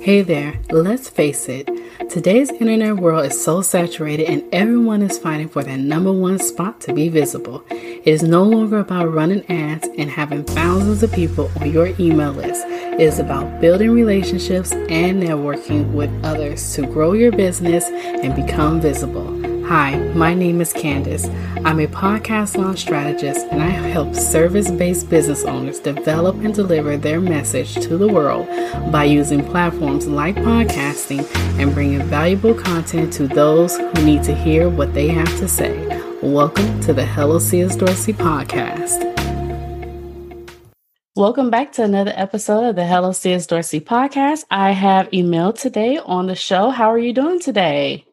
Hey there, let's face it, today's internet world is so saturated and everyone is fighting for that number one spot to be visible. It is no longer about running ads and having thousands of people on your email list. It is about building relationships and networking with others to grow your business and become visible. Hi, my name is Candace. I'm a podcast launch strategist and I help service based business owners develop and deliver their message to the world by using platforms like podcasting and bringing valuable content to those who need to hear what they have to say. Welcome to the Hello C.S. Dorsey podcast. Welcome back to another episode of the Hello C.S. Dorsey podcast. I have Emil today on the show. How are you doing today?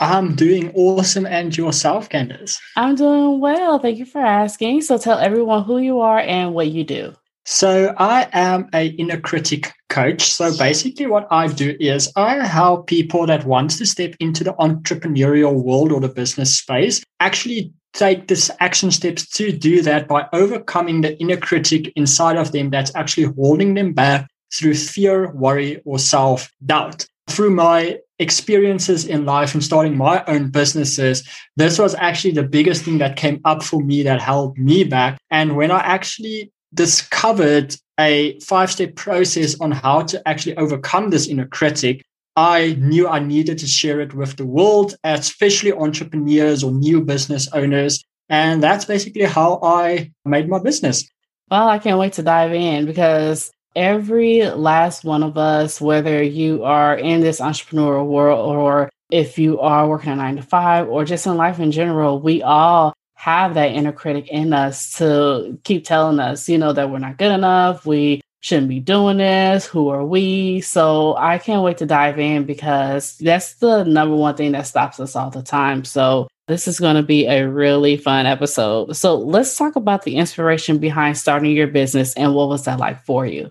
I'm doing awesome. And yourself, Candace? I'm doing well. Thank you for asking. So tell everyone who you are and what you do. So I am a inner critic coach. So basically what I do is I help people that want to step into the entrepreneurial world or the business space actually take this action steps to do that by overcoming the inner critic inside of them that's actually holding them back through fear, worry, or self doubt. Through my experiences in life and starting my own businesses, this was actually the biggest thing that came up for me that held me back. And when I actually discovered a five step process on how to actually overcome this inner critic, I knew I needed to share it with the world, especially entrepreneurs or new business owners. And that's basically how I made my business. Well, I can't wait to dive in because every last one of us, whether you are in this entrepreneurial world or if you are working a nine to five or just in life in general, we all have that inner critic in us to keep telling us, you know, that we're not good enough. We shouldn't be doing this. Who are we? So I can't wait to dive in because that's the number one thing that stops us all the time. So this is going to be a really fun episode. So let's talk about the inspiration behind starting your business and what was that like for you?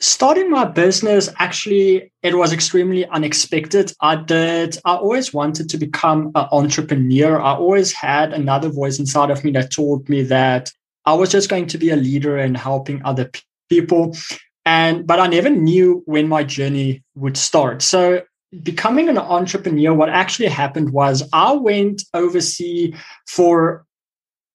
Starting my business actually it was extremely unexpected. I did i always wanted to become an entrepreneur. I always had another voice inside of me that told me that i was just going to be a leader and helping other people. And but i never knew when my journey would start. So becoming an entrepreneur what actually happened was i went overseas for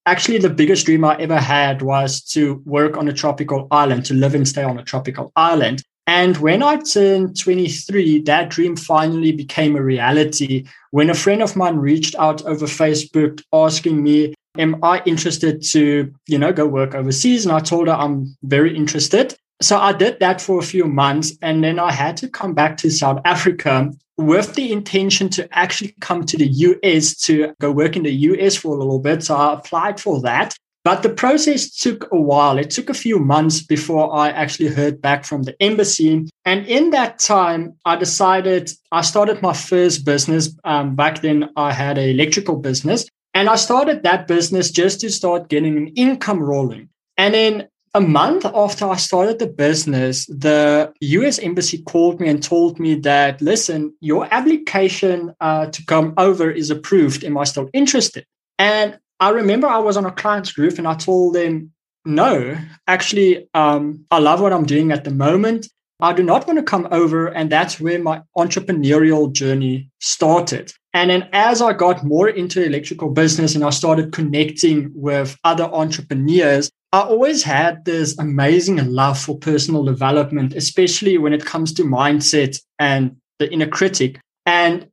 actually the biggest dream I ever had was to work on a tropical island, to live and stay on a tropical island. And when I turned 23, that dream finally became a reality when a friend of mine reached out over Facebook asking me, Am I interested to, you know, go work overseas? And I told her I'm very interested. So I did that for a few months. And then I had to come back to South Africa with the intention to actually come to the US to go work in the US for a little bit. So I applied for that. But the process took a while. It took a few months before I actually heard back from the embassy. And in that time, I decided I started my first business. Um, back then, I had an electrical business. And I started that business just to start getting an income rolling. And then a month after I started the business, the US Embassy called me and told me that, listen, your application uh, to come over is approved. Am I still interested? And I remember I was on a client's group and I told them, no, actually, um, I love what I'm doing at the moment. I do not want to come over. And that's where my entrepreneurial journey started. And then as I got more into electrical business and I started connecting with other entrepreneurs, I always had this amazing love for personal development, especially when it comes to mindset and the inner critic. And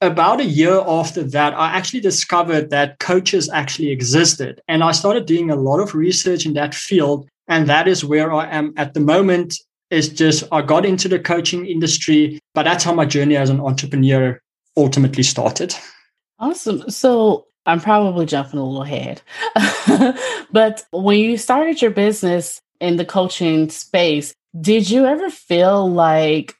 about a year after that, I actually discovered that coaches actually existed. And I started doing a lot of research in that field. And that is where I am at the moment. Is just I got into the coaching industry, but that's how my journey as an entrepreneur ultimately started. Awesome. So I'm probably jumping a little ahead. but when you started your business in the coaching space, did you ever feel like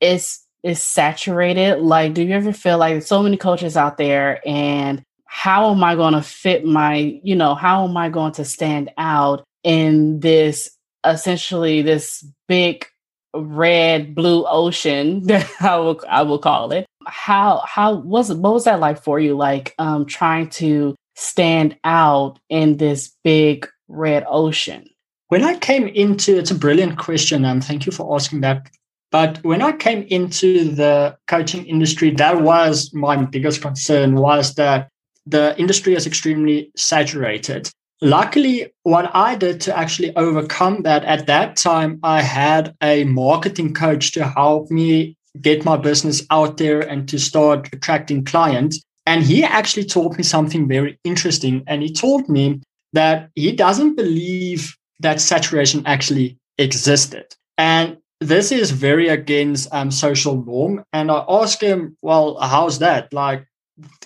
it's it's saturated? Like, do you ever feel like there's so many coaches out there and how am I going to fit my, you know, how am I going to stand out in this essentially this big red blue ocean that I will I will call it. How how was what was that like for you like um trying to stand out in this big red ocean? When i came into it's a brilliant question um thank you for asking that. But when I came into the coaching industry, that was my biggest concern was that the industry is extremely saturated. Luckily, what I did to actually overcome that at that time, I had a marketing coach to help me get my business out there and to start attracting clients. And he actually taught me something very interesting. And he told me that he doesn't believe that saturation actually existed. And this is very against um, social norm. And I asked him, well, how's that? Like,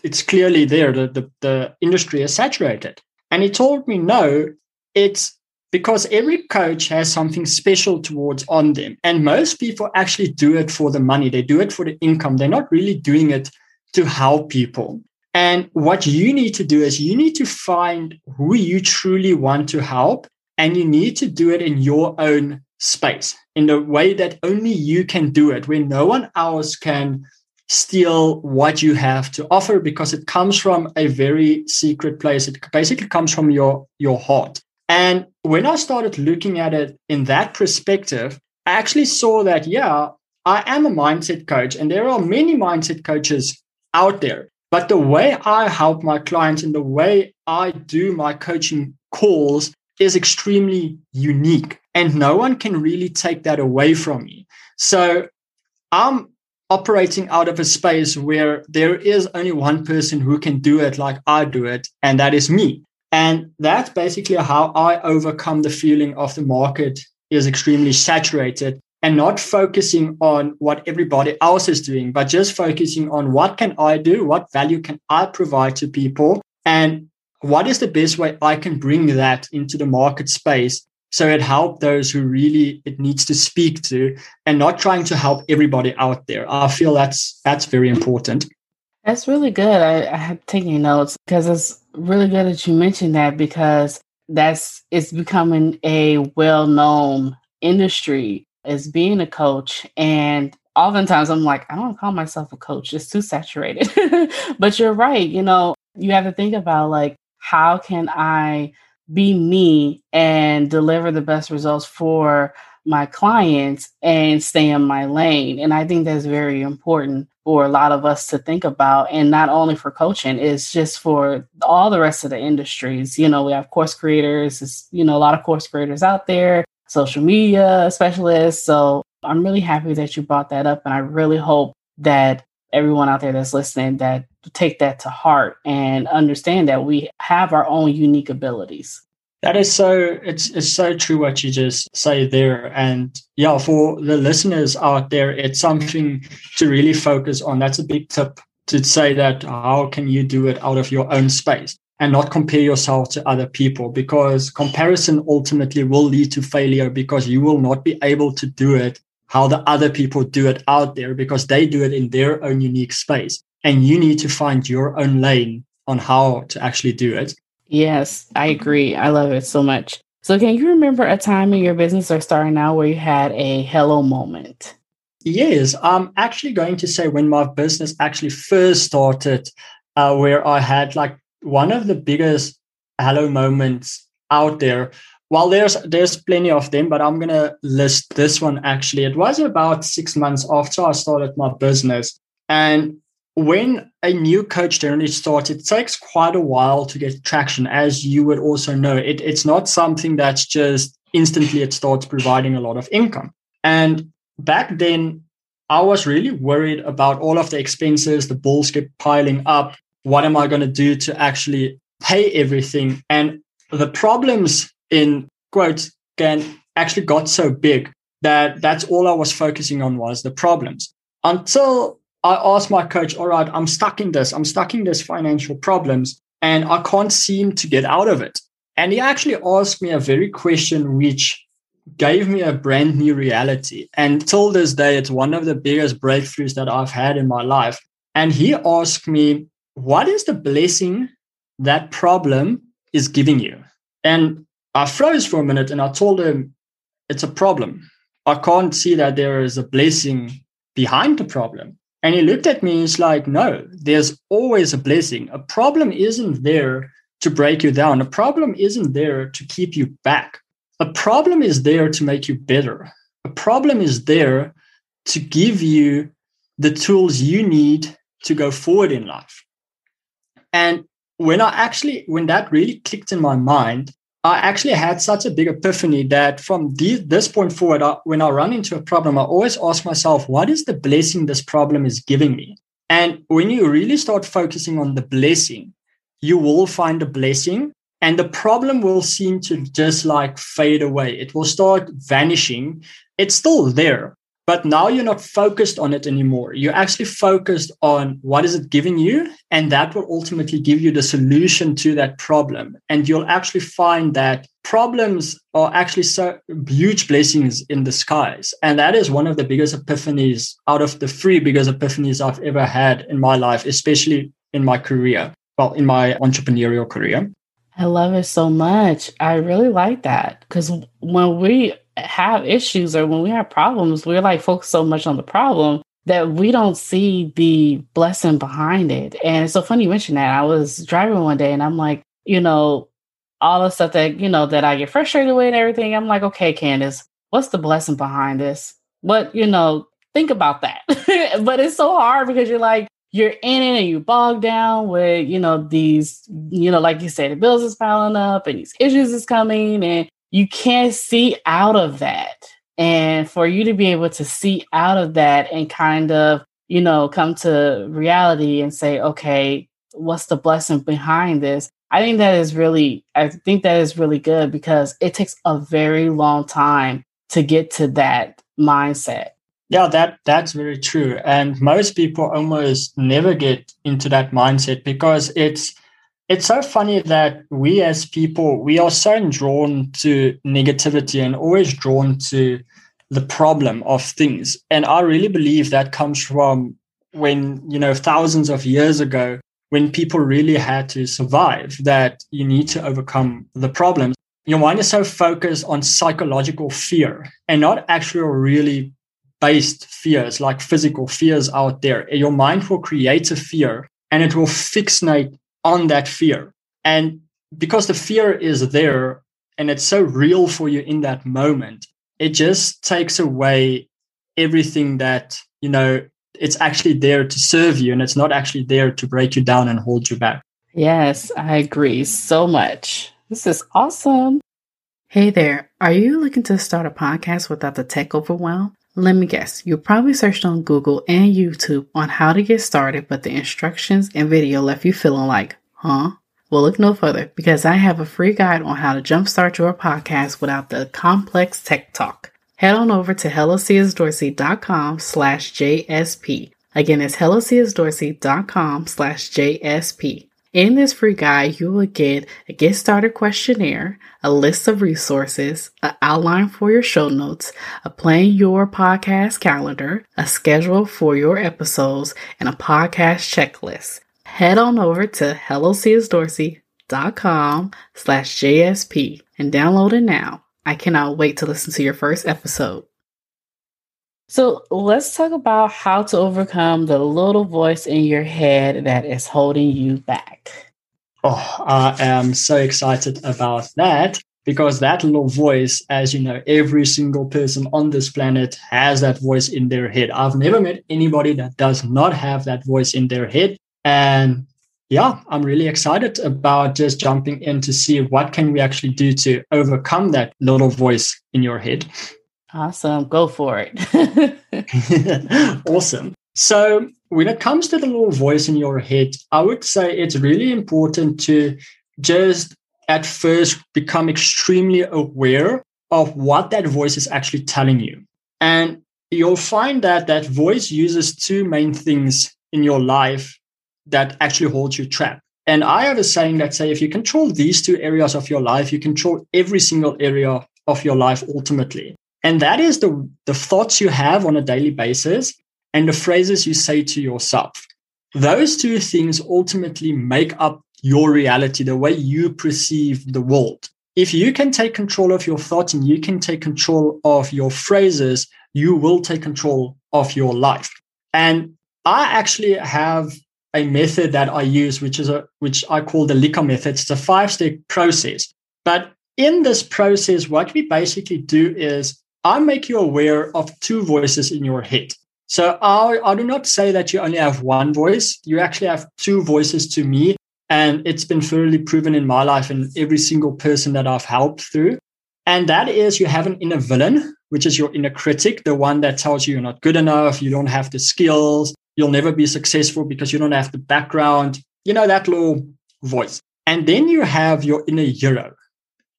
it's clearly there the, the industry is saturated. And he told me, no, it's because every coach has something special towards on them. And most people actually do it for the money, they do it for the income. They're not really doing it to help people. And what you need to do is you need to find who you truly want to help, and you need to do it in your own space in the way that only you can do it, where no one else can steal what you have to offer because it comes from a very secret place. It basically comes from your, your heart. And when I started looking at it in that perspective, I actually saw that, yeah, I am a mindset coach and there are many mindset coaches out there. But the way I help my clients and the way I do my coaching calls is extremely unique and no one can really take that away from me. So I'm operating out of a space where there is only one person who can do it like I do it, and that is me. And that's basically how I overcome the feeling of the market is extremely saturated and not focusing on what everybody else is doing, but just focusing on what can I do? What value can I provide to people? And what is the best way I can bring that into the market space so it helped those who really it needs to speak to and not trying to help everybody out there. I feel that's that's very important. That's really good. I, I have taken notes because it's really good that you mentioned that because that's it's becoming a well-known industry as being a coach and oftentimes i'm like i don't call myself a coach it's too saturated but you're right you know you have to think about like how can i be me and deliver the best results for my clients and stay in my lane. And I think that's very important for a lot of us to think about. And not only for coaching, it's just for all the rest of the industries. You know, we have course creators, you know, a lot of course creators out there, social media specialists. So I'm really happy that you brought that up. And I really hope that everyone out there that's listening that take that to heart and understand that we have our own unique abilities. That is so it's it's so true what you just say there. And yeah, for the listeners out there, it's something to really focus on. That's a big tip to say that how can you do it out of your own space and not compare yourself to other people because comparison ultimately will lead to failure because you will not be able to do it how the other people do it out there because they do it in their own unique space and you need to find your own lane on how to actually do it. Yes, I agree. I love it so much. So, can you remember a time in your business or starting out where you had a hello moment? Yes, I'm actually going to say when my business actually first started, uh, where I had like one of the biggest hello moments out there. Well, there's there's plenty of them, but I'm gonna list this one actually. It was about six months after I started my business, and when a new coach generally starts, it takes quite a while to get traction, as you would also know. It, it's not something that's just instantly it starts providing a lot of income. And back then, I was really worried about all of the expenses, the bills kept piling up. What am I going to do to actually pay everything? And the problems in quotes can actually got so big that that's all I was focusing on was the problems until I asked my coach, all right, I'm stuck in this. I'm stuck in this financial problems and I can't seem to get out of it. And he actually asked me a very question which gave me a brand new reality. And till this day, it's one of the biggest breakthroughs that I've had in my life. And he asked me, what is the blessing that problem is giving you? And I froze for a minute and I told him, it's a problem. I can't see that there is a blessing behind the problem. And he looked at me and he's like, no, there's always a blessing. A problem isn't there to break you down. A problem isn't there to keep you back. A problem is there to make you better. A problem is there to give you the tools you need to go forward in life. And when I actually, when that really clicked in my mind, I actually had such a big epiphany that from this point forward, I, when I run into a problem, I always ask myself, what is the blessing this problem is giving me? And when you really start focusing on the blessing, you will find a blessing and the problem will seem to just like fade away. It will start vanishing. It's still there, but now you're not focused on it anymore. You're actually focused on what is it giving you, and that will ultimately give you the solution to that problem. And you'll actually find that problems are actually so huge blessings in disguise. And that is one of the biggest epiphanies out of the three biggest epiphanies I've ever had in my life, especially in my career. Well, in my entrepreneurial career. I love it so much. I really like that because when we have issues or when we have problems, we're like focused so much on the problem that we don't see the blessing behind it. And it's so funny you mentioned that. I was driving one day and I'm like, you know, all the stuff that, you know, that I get frustrated with and everything. I'm like, okay, Candace, what's the blessing behind this? What, you know, think about that. but it's so hard because you're like, you're in it and you bog down with, you know, these, you know, like you said, the bills is piling up and these issues is coming and you can't see out of that. And for you to be able to see out of that and kind of, you know, come to reality and say, okay, what's the blessing behind this? I think that is really, I think that is really good because it takes a very long time to get to that mindset. Yeah, that that's very true. And most people almost never get into that mindset because it's it's so funny that we as people we are so drawn to negativity and always drawn to the problem of things. And I really believe that comes from when, you know, thousands of years ago, when people really had to survive, that you need to overcome the problems. Your mind is so focused on psychological fear and not actual really based fears like physical fears out there. Your mind will create a fear and it will fixate on that fear. And because the fear is there and it's so real for you in that moment, it just takes away everything that, you know, it's actually there to serve you and it's not actually there to break you down and hold you back. Yes, I agree so much. This is awesome. Hey there. Are you looking to start a podcast without the tech overwhelm? Let me guess, you probably searched on Google and YouTube on how to get started, but the instructions and video left you feeling like, huh? Well, look no further because I have a free guide on how to jumpstart your podcast without the complex tech talk. Head on over to hellocsdorsey.com slash JSP. Again, it's hellocsdorsey.com slash JSP. In this free guide, you will get a get started questionnaire, a list of resources, an outline for your show notes, a plan your podcast calendar, a schedule for your episodes, and a podcast checklist. Head on over to hellocsdorsey.com slash JSP and download it now. I cannot wait to listen to your first episode. So let's talk about how to overcome the little voice in your head that is holding you back. Oh, I am so excited about that because that little voice, as you know, every single person on this planet has that voice in their head. I've never met anybody that does not have that voice in their head. And yeah, I'm really excited about just jumping in to see what can we actually do to overcome that little voice in your head. Awesome. Go for it. awesome. So, when it comes to the little voice in your head, I would say it's really important to just at first become extremely aware of what that voice is actually telling you. And you'll find that that voice uses two main things in your life that actually holds you trapped. And I have a saying that say if you control these two areas of your life, you control every single area of your life ultimately. And that is the, the thoughts you have on a daily basis and the phrases you say to yourself. Those two things ultimately make up your reality, the way you perceive the world. If you can take control of your thoughts and you can take control of your phrases, you will take control of your life. And I actually have a method that I use, which is a which I call the LICA method. It's a five-step process. But in this process, what we basically do is I make you aware of two voices in your head. So I, I do not say that you only have one voice. You actually have two voices to me. And it's been thoroughly proven in my life and every single person that I've helped through. And that is you have an inner villain, which is your inner critic, the one that tells you you're not good enough, you don't have the skills, you'll never be successful because you don't have the background, you know, that little voice. And then you have your inner hero,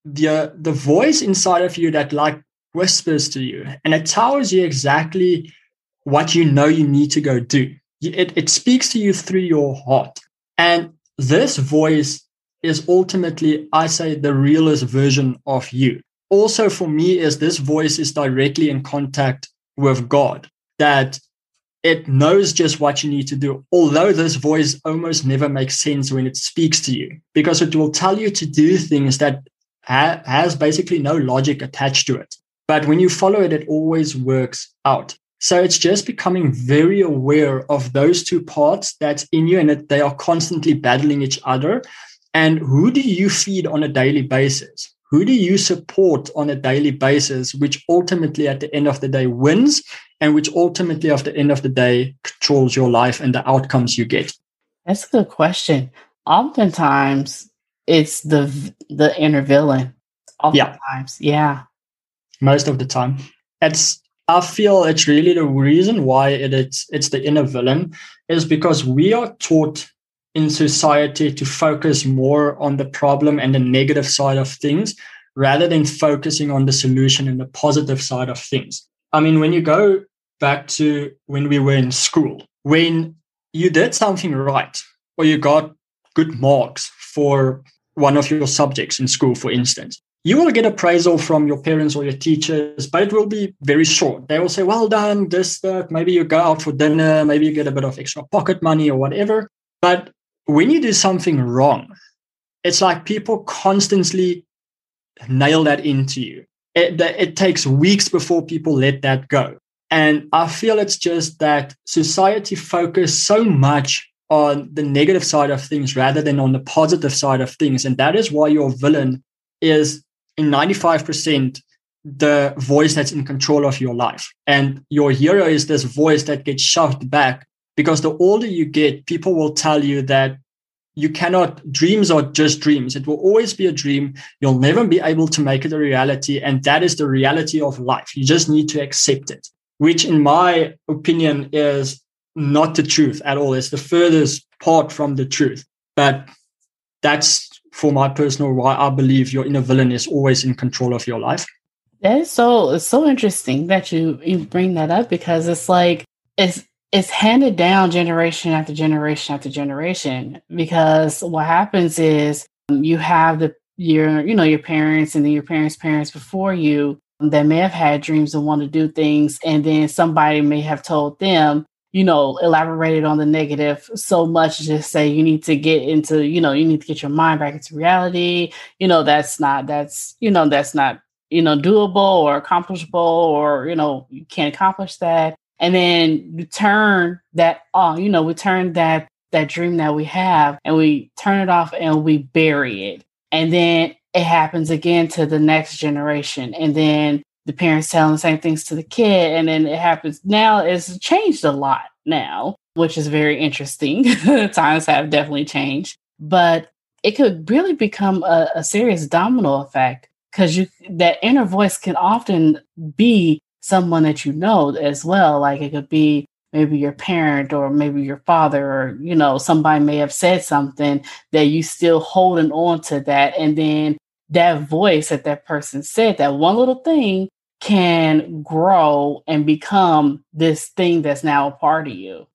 the, the voice inside of you that like whispers to you and it tells you exactly what you know you need to go do. It, it speaks to you through your heart. And this voice is ultimately, I say, the realest version of you. Also, for me, is this voice is directly in contact with God, that it knows just what you need to do. Although this voice almost never makes sense when it speaks to you, because it will tell you to do things that ha- has basically no logic attached to it. But when you follow it, it always works out. So it's just becoming very aware of those two parts that's in you and that they are constantly battling each other. And who do you feed on a daily basis? Who do you support on a daily basis, which ultimately at the end of the day wins and which ultimately at the end of the day controls your life and the outcomes you get? That's a good question. Oftentimes it's the the inner villain. Oftentimes, yeah. yeah. Most of the time. It's I feel it's really the reason why it, it's it's the inner villain is because we are taught in society to focus more on the problem and the negative side of things rather than focusing on the solution and the positive side of things. I mean, when you go back to when we were in school, when you did something right or you got good marks for one of your subjects in school, for instance, you will get appraisal from your parents or your teachers, but it will be very short. They will say, well done, this, that. Maybe you go out for dinner, maybe you get a bit of extra pocket money or whatever. But when you do something wrong, it's like people constantly nail that into you. It, it takes weeks before people let that go. And I feel it's just that society focus so much on the negative side of things rather than on the positive side of things. And that is why your villain is in 95% the voice that's in control of your life. And your hero is this voice that gets shoved back because the older you get, people will tell you that you cannot, dreams are just dreams. It will always be a dream. You'll never be able to make it a reality. And that is the reality of life. You just need to accept it, which, in my opinion, is not the truth at all. It's the furthest part from the truth. But that's for my personal why I believe your inner villain is always in control of your life. That is so it's so interesting that you, you bring that up because it's like it's it's handed down generation after generation after generation because what happens is um, you have the your you know your parents and then your parents parents before you that may have had dreams and want to do things and then somebody may have told them you know, elaborated on the negative so much just say you need to get into, you know, you need to get your mind back into reality. You know, that's not, that's, you know, that's not, you know, doable or accomplishable or, you know, you can't accomplish that. And then you turn that on, you know, we turn that, that dream that we have and we turn it off and we bury it. And then it happens again to the next generation. And then the parents telling the same things to the kid and then it happens. Now it's changed a lot now which is very interesting. Times have definitely changed but it could really become a, a serious domino effect because you that inner voice can often be someone that you know as well. Like it could be maybe your parent or maybe your father or you know somebody may have said something that you still holding on to that and then that voice that that person said that one little thing can grow and become this thing that's now a part of you.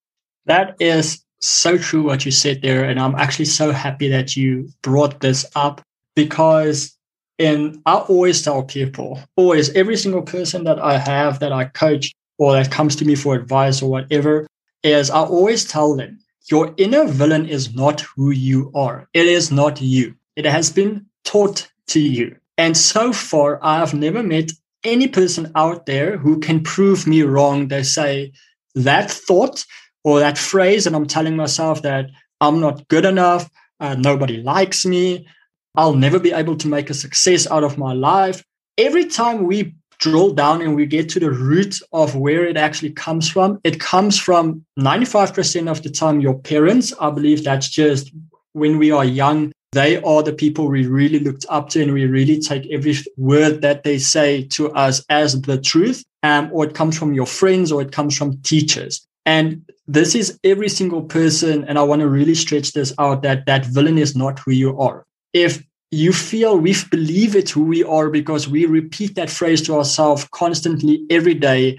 That is so true what you said there. And I'm actually so happy that you brought this up because in I always tell people, always every single person that I have that I coach or that comes to me for advice or whatever, is I always tell them, your inner villain is not who you are. It is not you. It has been taught to you. And so far, I have never met any person out there who can prove me wrong. They say that thought or that phrase, and I'm telling myself that I'm not good enough, uh, nobody likes me, I'll never be able to make a success out of my life. Every time we drill down and we get to the root of where it actually comes from, it comes from 95% of the time your parents. I believe that's just when we are young, they are the people we really looked up to and we really take every word that they say to us as the truth. Um, or it comes from your friends or it comes from teachers. And this is every single person. And I want to really stretch this out that that villain is not who you are. If you feel we believe it's who we are because we repeat that phrase to ourselves constantly every day,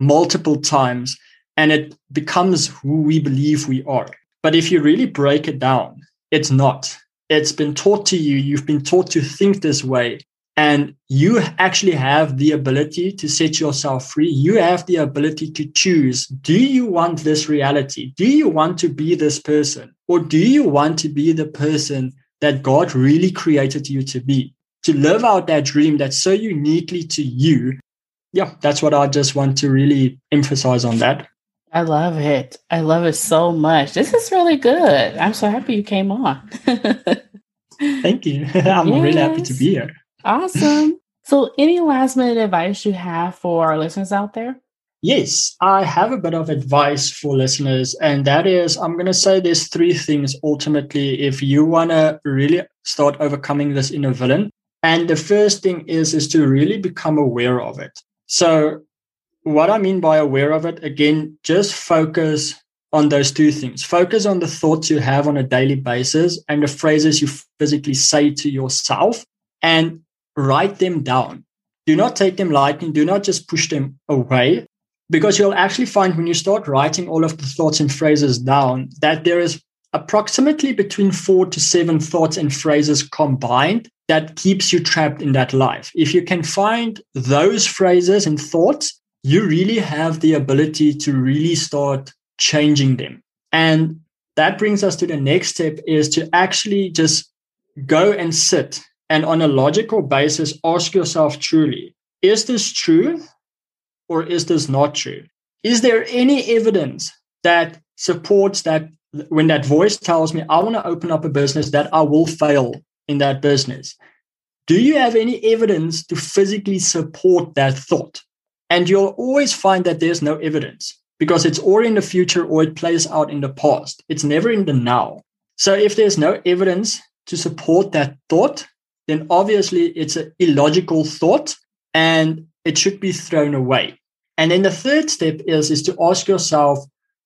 multiple times, and it becomes who we believe we are. But if you really break it down, it's not. It's been taught to you. You've been taught to think this way. And you actually have the ability to set yourself free. You have the ability to choose do you want this reality? Do you want to be this person? Or do you want to be the person that God really created you to be, to live out that dream that's so uniquely to you. Yeah, that's what I just want to really emphasize on that. I love it. I love it so much. This is really good. I'm so happy you came on. Thank you. I'm yes. really happy to be here. Awesome. So, any last minute advice you have for our listeners out there? Yes, I have a bit of advice for listeners, and that is I'm going to say there's three things ultimately if you want to really start overcoming this inner villain. And the first thing is is to really become aware of it. So, what I mean by aware of it, again, just focus on those two things. Focus on the thoughts you have on a daily basis and the phrases you physically say to yourself and write them down. Do not take them lightly. Do not just push them away because you'll actually find when you start writing all of the thoughts and phrases down that there is approximately between four to seven thoughts and phrases combined that keeps you trapped in that life. If you can find those phrases and thoughts, you really have the ability to really start changing them. And that brings us to the next step is to actually just go and sit and on a logical basis ask yourself truly, is this true? or is this not true? Is there any evidence that supports that when that voice tells me I want to open up a business that I will fail in that business? Do you have any evidence to physically support that thought? And you'll always find that there's no evidence because it's all in the future or it plays out in the past. It's never in the now. So if there's no evidence to support that thought, then obviously it's an illogical thought and it should be thrown away. And then the third step is, is to ask yourself,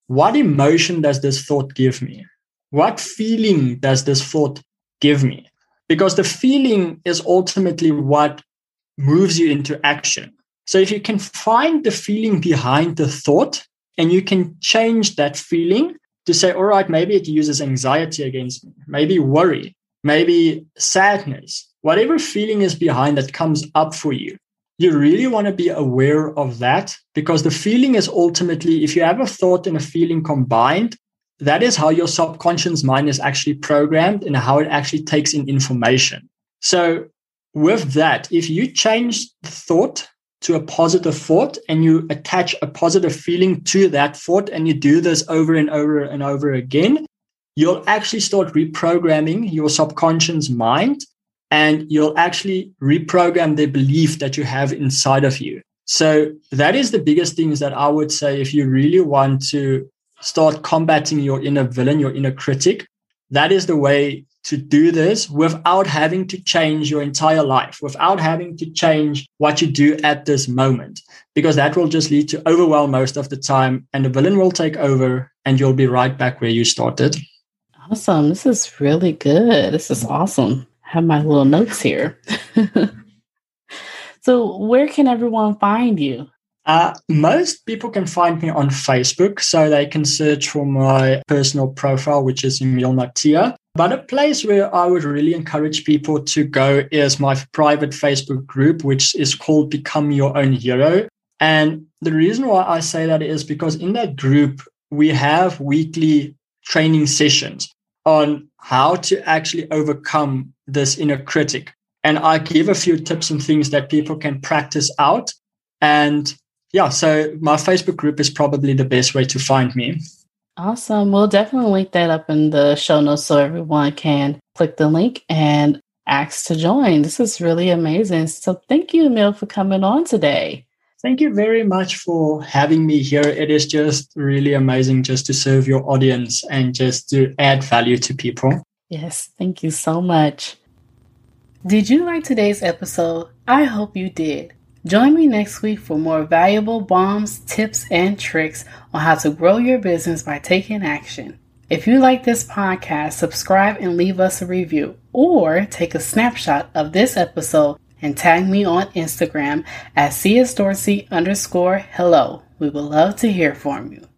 what emotion does this thought give me? What feeling does this thought give me? Because the feeling is ultimately what moves you into action. So if you can find the feeling behind the thought and you can change that feeling to say, all right, maybe it uses anxiety against me, maybe worry, maybe sadness, whatever feeling is behind that comes up for you, you really want to be aware of that because the feeling is ultimately, if you have a thought and a feeling combined, that is how your subconscious mind is actually programmed and how it actually takes in information. So, with that, if you change the thought to a positive thought and you attach a positive feeling to that thought and you do this over and over and over again, you'll actually start reprogramming your subconscious mind and you'll actually reprogram the belief that you have inside of you. So that is the biggest things that I would say if you really want to start combating your inner villain, your inner critic, that is the way to do this without having to change your entire life, without having to change what you do at this moment, because that will just lead to overwhelm most of the time and the villain will take over and you'll be right back where you started. Awesome. This is really good. This is awesome I have my little notes here. so, where can everyone find you? Uh, most people can find me on Facebook, so they can search for my personal profile, which is Emil Natia. But a place where I would really encourage people to go is my private Facebook group, which is called Become Your Own Hero. And the reason why I say that is because in that group, we have weekly training sessions on how to actually overcome this inner critic. And I give a few tips and things that people can practice out. And yeah, so my Facebook group is probably the best way to find me. Awesome. We'll definitely link that up in the show notes so everyone can click the link and asked to join. This is really amazing. So thank you, Emil, for coming on today. Thank you very much for having me here. It is just really amazing just to serve your audience and just to add value to people. Yes, thank you so much. Did you like today's episode? I hope you did. Join me next week for more valuable bombs, tips, and tricks on how to grow your business by taking action. If you like this podcast, subscribe and leave us a review, or take a snapshot of this episode and tag me on Instagram at csdorsey underscore hello. We would love to hear from you.